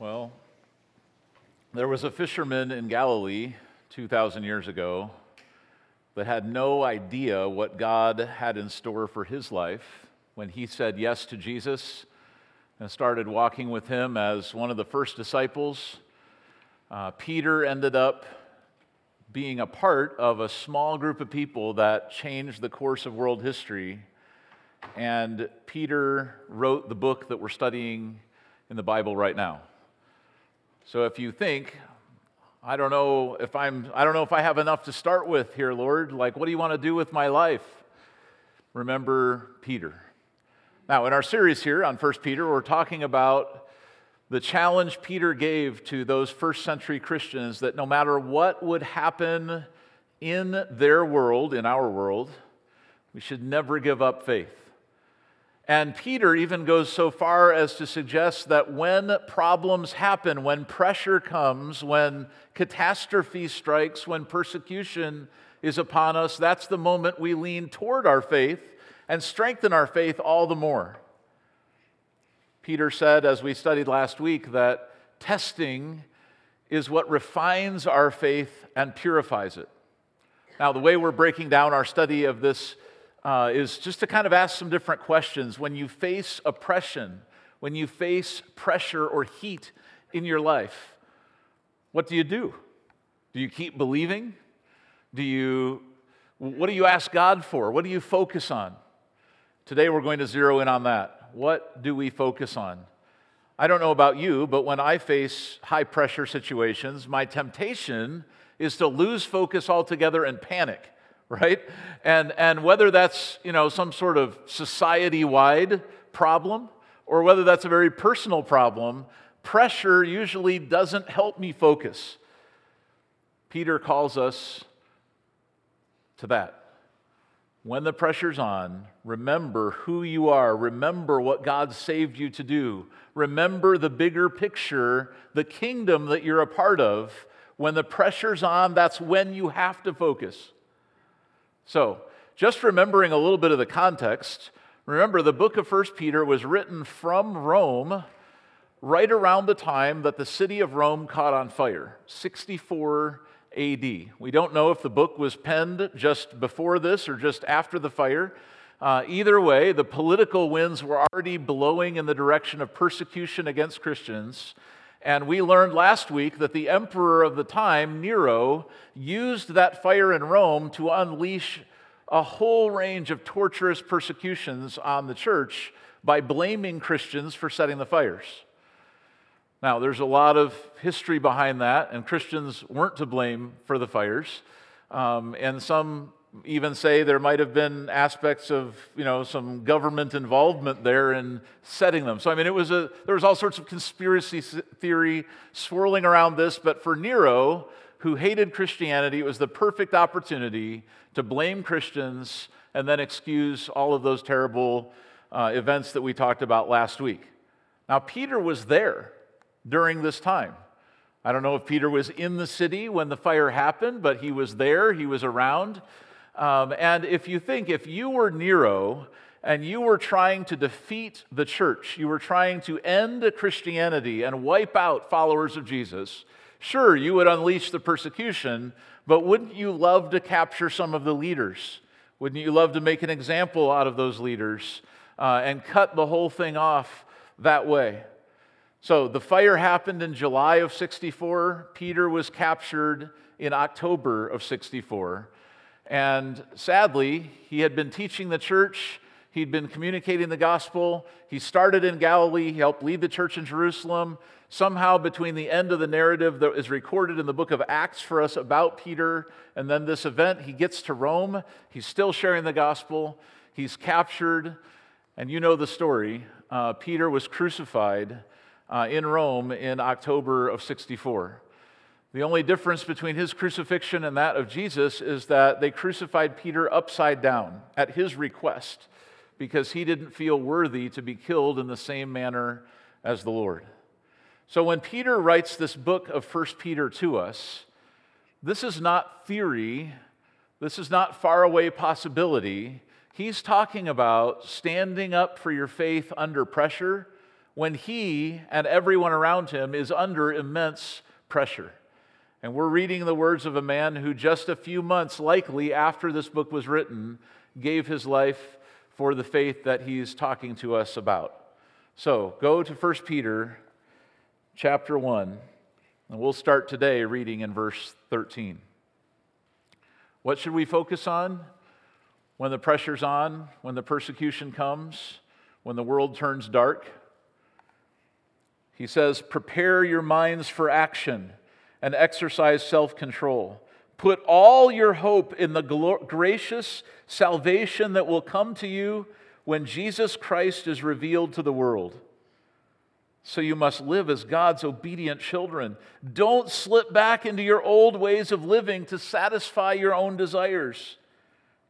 Well, there was a fisherman in Galilee 2,000 years ago that had no idea what God had in store for his life when he said yes to Jesus and started walking with him as one of the first disciples. Uh, Peter ended up being a part of a small group of people that changed the course of world history. And Peter wrote the book that we're studying in the Bible right now. So if you think, I don't know if I'm I don't know if I have enough to start with here, Lord, like what do you want to do with my life? Remember Peter. Now, in our series here on 1 Peter, we're talking about the challenge Peter gave to those first century Christians that no matter what would happen in their world, in our world, we should never give up faith. And Peter even goes so far as to suggest that when problems happen, when pressure comes, when catastrophe strikes, when persecution is upon us, that's the moment we lean toward our faith and strengthen our faith all the more. Peter said, as we studied last week, that testing is what refines our faith and purifies it. Now, the way we're breaking down our study of this uh, is just to kind of ask some different questions. When you face oppression, when you face pressure or heat in your life, what do you do? Do you keep believing? Do you, what do you ask God for? What do you focus on? Today we're going to zero in on that. What do we focus on? I don't know about you, but when I face high pressure situations, my temptation is to lose focus altogether and panic right? And, and whether that's, you know, some sort of society-wide problem or whether that's a very personal problem, pressure usually doesn't help me focus. Peter calls us to that. When the pressure's on, remember who you are. Remember what God saved you to do. Remember the bigger picture, the kingdom that you're a part of. When the pressure's on, that's when you have to focus. So, just remembering a little bit of the context, remember the book of 1 Peter was written from Rome right around the time that the city of Rome caught on fire, 64 AD. We don't know if the book was penned just before this or just after the fire. Uh, either way, the political winds were already blowing in the direction of persecution against Christians. And we learned last week that the emperor of the time, Nero, used that fire in Rome to unleash a whole range of torturous persecutions on the church by blaming Christians for setting the fires. Now, there's a lot of history behind that, and Christians weren't to blame for the fires. Um, and some even say there might have been aspects of you know some government involvement there in setting them. So i mean it was a there was all sorts of conspiracy theory swirling around this but for nero who hated christianity it was the perfect opportunity to blame christians and then excuse all of those terrible uh, events that we talked about last week. Now peter was there during this time. I don't know if peter was in the city when the fire happened but he was there he was around um, and if you think, if you were Nero and you were trying to defeat the church, you were trying to end Christianity and wipe out followers of Jesus, sure, you would unleash the persecution, but wouldn't you love to capture some of the leaders? Wouldn't you love to make an example out of those leaders uh, and cut the whole thing off that way? So the fire happened in July of 64. Peter was captured in October of 64. And sadly, he had been teaching the church, he'd been communicating the gospel. He started in Galilee, he helped lead the church in Jerusalem. Somehow, between the end of the narrative that is recorded in the book of Acts for us about Peter and then this event, he gets to Rome. He's still sharing the gospel. He's captured. And you know the story. Uh, Peter was crucified uh, in Rome in October of 64. The only difference between his crucifixion and that of Jesus is that they crucified Peter upside down at his request because he didn't feel worthy to be killed in the same manner as the Lord. So when Peter writes this book of 1 Peter to us, this is not theory, this is not faraway possibility. He's talking about standing up for your faith under pressure when he and everyone around him is under immense pressure. And we're reading the words of a man who, just a few months likely after this book was written, gave his life for the faith that he's talking to us about. So go to 1 Peter chapter 1, and we'll start today reading in verse 13. What should we focus on when the pressure's on, when the persecution comes, when the world turns dark? He says, Prepare your minds for action and exercise self control. Put all your hope in the gracious salvation that will come to you when Jesus Christ is revealed to the world. So you must live as God's obedient children. Don't slip back into your old ways of living to satisfy your own desires.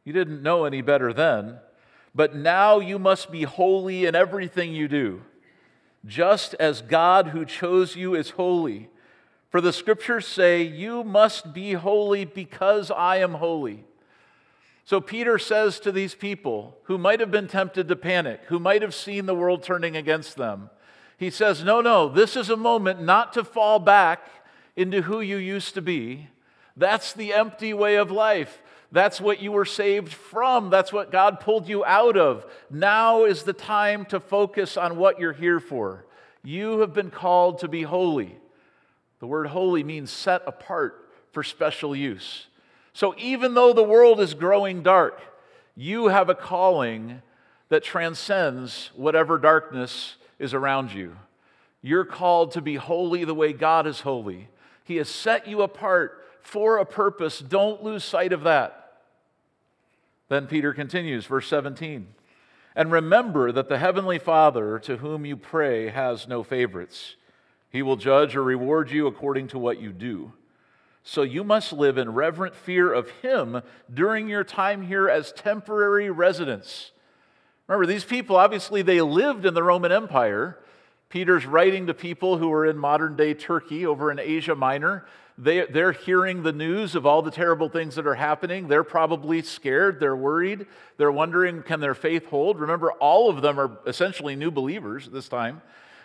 You didn't know any better then, but now you must be holy in everything you do, just as God who chose you is holy. For the scriptures say, You must be holy because I am holy. So Peter says to these people who might have been tempted to panic, who might have seen the world turning against them, he says, No, no, this is a moment not to fall back into who you used to be. That's the empty way of life. That's what you were saved from. That's what God pulled you out of. Now is the time to focus on what you're here for. You have been called to be holy. The word holy means set apart for special use. So even though the world is growing dark, you have a calling that transcends whatever darkness is around you. You're called to be holy the way God is holy. He has set you apart for a purpose. Don't lose sight of that. Then Peter continues, verse 17. And remember that the Heavenly Father to whom you pray has no favorites. He will judge or reward you according to what you do. So you must live in reverent fear of Him during your time here as temporary residents. Remember, these people obviously they lived in the Roman Empire. Peter's writing to people who are in modern day Turkey over in Asia Minor. They, they're hearing the news of all the terrible things that are happening. They're probably scared. They're worried. They're wondering, can their faith hold? Remember, all of them are essentially new believers this time.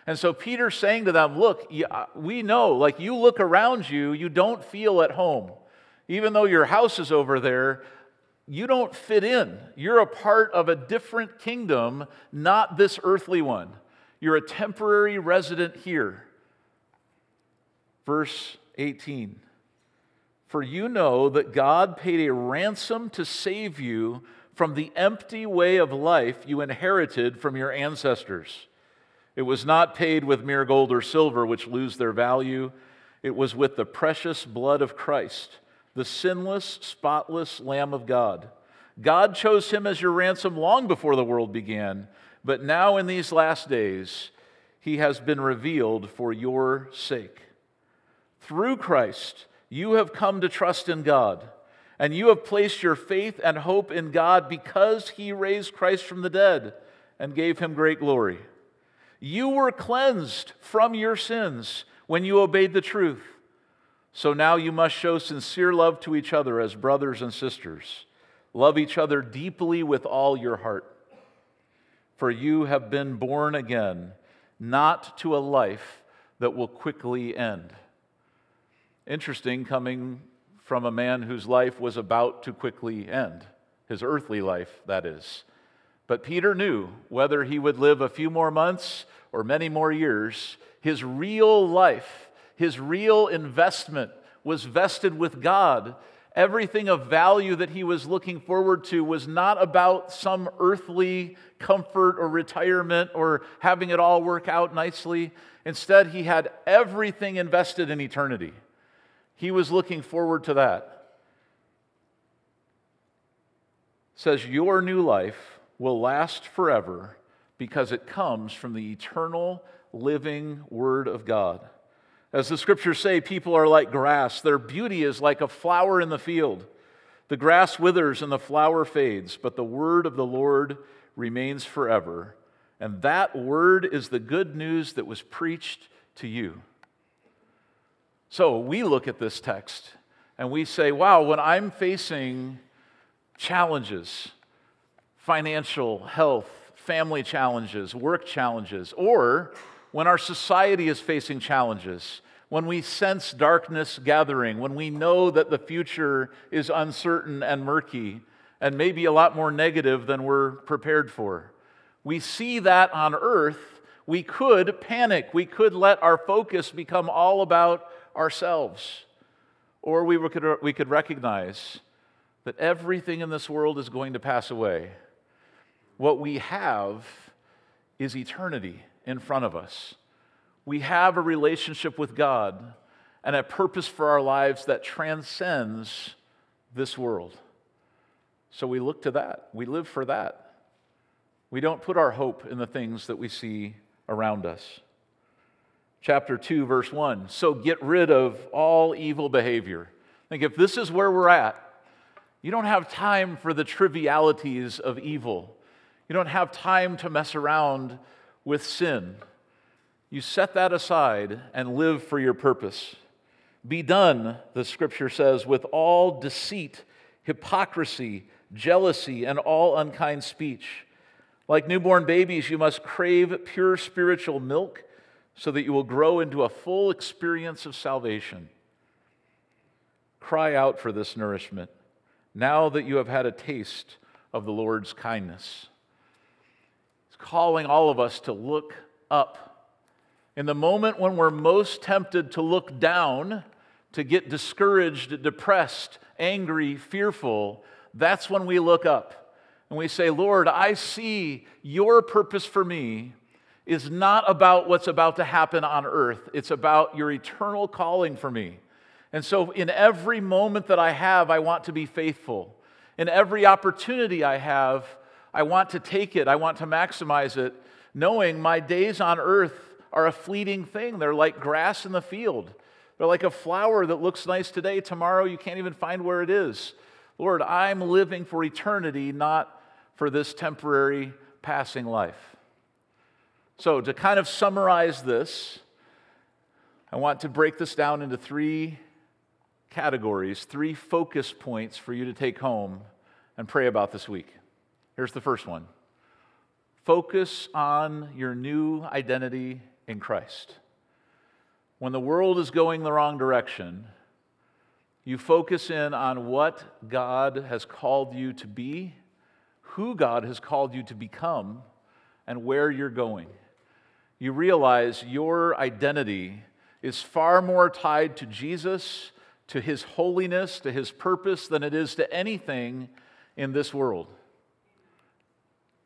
And so Peter's saying to them, Look, uh, we know, like you look around you, you don't feel at home. Even though your house is over there, you don't fit in. You're a part of a different kingdom, not this earthly one. You're a temporary resident here. Verse 18 For you know that God paid a ransom to save you from the empty way of life you inherited from your ancestors. It was not paid with mere gold or silver, which lose their value. It was with the precious blood of Christ, the sinless, spotless Lamb of God. God chose him as your ransom long before the world began, but now in these last days, he has been revealed for your sake. Through Christ, you have come to trust in God, and you have placed your faith and hope in God because he raised Christ from the dead and gave him great glory. You were cleansed from your sins when you obeyed the truth. So now you must show sincere love to each other as brothers and sisters. Love each other deeply with all your heart. For you have been born again, not to a life that will quickly end. Interesting, coming from a man whose life was about to quickly end, his earthly life, that is. But Peter knew whether he would live a few more months or many more years, his real life, his real investment was vested with God. Everything of value that he was looking forward to was not about some earthly comfort or retirement or having it all work out nicely. Instead, he had everything invested in eternity. He was looking forward to that. says, Your new life will last forever because it comes from the eternal, living Word of God. As the scriptures say, people are like grass. Their beauty is like a flower in the field. The grass withers and the flower fades, but the word of the Lord remains forever. And that word is the good news that was preached to you. So we look at this text and we say, wow, when I'm facing challenges, financial, health, family challenges, work challenges, or when our society is facing challenges, when we sense darkness gathering, when we know that the future is uncertain and murky and maybe a lot more negative than we're prepared for. We see that on earth, we could panic. We could let our focus become all about ourselves. Or we could, we could recognize that everything in this world is going to pass away. What we have is eternity in front of us. We have a relationship with God and a purpose for our lives that transcends this world. So we look to that. We live for that. We don't put our hope in the things that we see around us. Chapter 2, verse 1. So get rid of all evil behavior. Think if this is where we're at, you don't have time for the trivialities of evil. You don't have time to mess around with sin. You set that aside and live for your purpose. Be done, the scripture says, with all deceit, hypocrisy, jealousy, and all unkind speech. Like newborn babies, you must crave pure spiritual milk so that you will grow into a full experience of salvation. Cry out for this nourishment now that you have had a taste of the Lord's kindness. It's calling all of us to look up. In the moment when we're most tempted to look down, to get discouraged, depressed, angry, fearful, that's when we look up and we say, Lord, I see your purpose for me is not about what's about to happen on earth, it's about your eternal calling for me. And so, in every moment that I have, I want to be faithful. In every opportunity I have, I want to take it, I want to maximize it, knowing my days on earth are a fleeting thing. They're like grass in the field, they're like a flower that looks nice today. Tomorrow, you can't even find where it is. Lord, I'm living for eternity, not for this temporary passing life. So, to kind of summarize this, I want to break this down into three categories, three focus points for you to take home and pray about this week. Here's the first one focus on your new identity in Christ. When the world is going the wrong direction, you focus in on what God has called you to be, who God has called you to become, and where you're going. You realize your identity is far more tied to Jesus, to his holiness, to his purpose, than it is to anything in this world.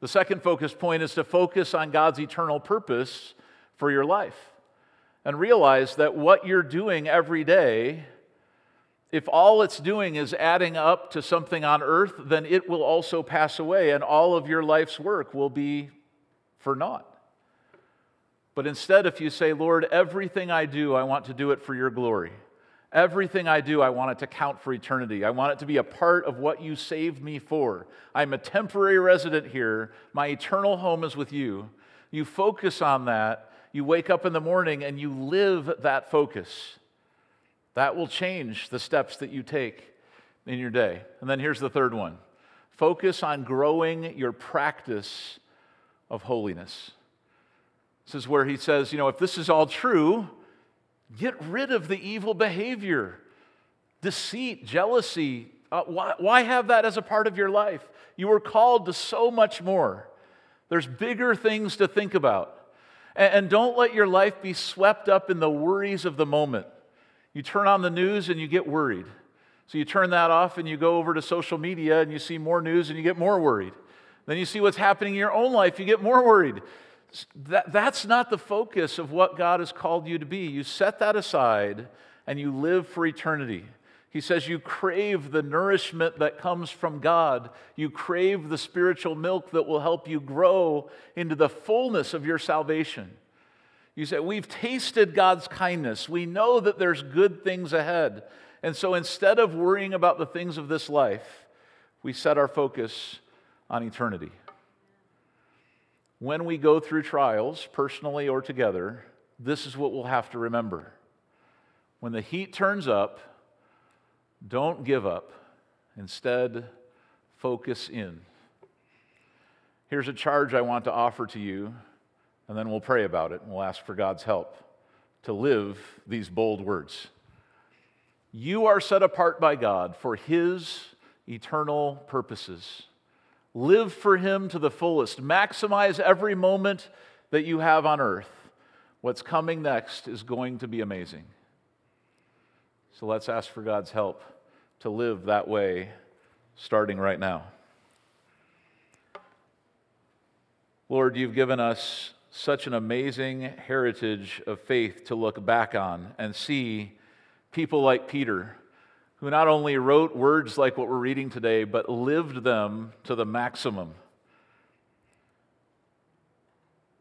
The second focus point is to focus on God's eternal purpose for your life and realize that what you're doing every day if all it's doing is adding up to something on earth, then it will also pass away, and all of your life's work will be for naught. But instead, if you say, Lord, everything I do, I want to do it for your glory. Everything I do, I want it to count for eternity. I want it to be a part of what you saved me for. I'm a temporary resident here. My eternal home is with you. You focus on that. You wake up in the morning and you live that focus. That will change the steps that you take in your day. And then here's the third one focus on growing your practice of holiness. This is where he says, you know, if this is all true, get rid of the evil behavior, deceit, jealousy. Uh, why, why have that as a part of your life? You were called to so much more. There's bigger things to think about. And, and don't let your life be swept up in the worries of the moment. You turn on the news and you get worried. So you turn that off and you go over to social media and you see more news and you get more worried. Then you see what's happening in your own life, you get more worried. That, that's not the focus of what God has called you to be. You set that aside and you live for eternity. He says you crave the nourishment that comes from God. You crave the spiritual milk that will help you grow into the fullness of your salvation. You say, We've tasted God's kindness. We know that there's good things ahead. And so instead of worrying about the things of this life, we set our focus on eternity. When we go through trials, personally or together, this is what we'll have to remember. When the heat turns up, don't give up. Instead, focus in. Here's a charge I want to offer to you and then we'll pray about it and we'll ask for God's help to live these bold words. You are set apart by God for His eternal purposes. Live for Him to the fullest. Maximize every moment that you have on earth. What's coming next is going to be amazing. So let's ask for God's help to live that way starting right now. Lord, you've given us such an amazing heritage of faith to look back on and see people like Peter, who not only wrote words like what we're reading today, but lived them to the maximum.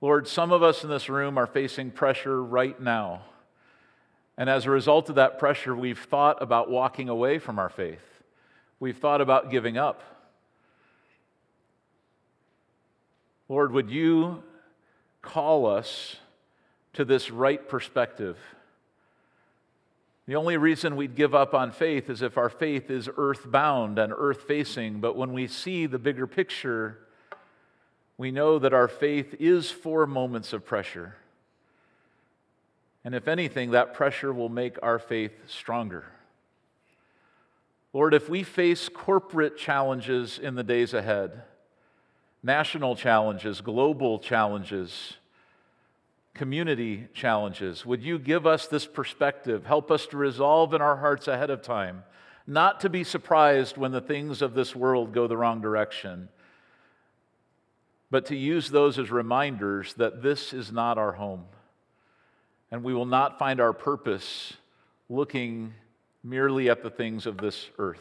Lord, some of us in this room are facing pressure right now. And as a result of that pressure, we've thought about walking away from our faith. We've thought about giving up. Lord, would you call us to this right perspective? The only reason we'd give up on faith is if our faith is earthbound and earth facing. But when we see the bigger picture, we know that our faith is for moments of pressure. And if anything, that pressure will make our faith stronger. Lord, if we face corporate challenges in the days ahead, national challenges, global challenges, community challenges, would you give us this perspective? Help us to resolve in our hearts ahead of time, not to be surprised when the things of this world go the wrong direction, but to use those as reminders that this is not our home and we will not find our purpose looking merely at the things of this earth.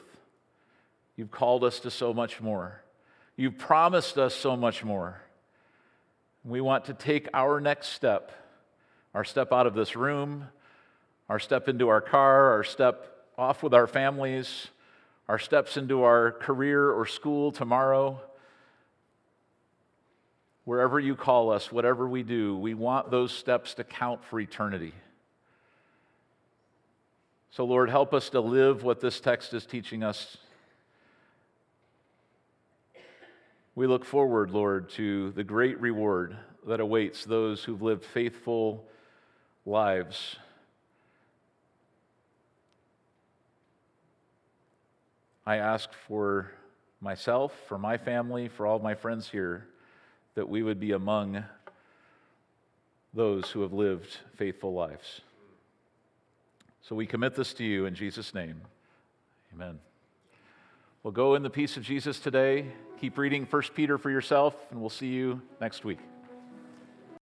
You've called us to so much more. You've promised us so much more. We want to take our next step, our step out of this room, our step into our car, our step off with our families, our steps into our career or school tomorrow wherever you call us, whatever we do, we want those steps to count for eternity. So, Lord, help us to live what this text is teaching us. We look forward, Lord, to the great reward that awaits those who've lived faithful lives. I ask for myself, for my family, for all my friends here that we would be among those who have lived faithful lives. So we commit this to you in Jesus' name. Amen. Well, go in the peace of Jesus today. Keep reading 1 Peter for yourself, and we'll see you next week.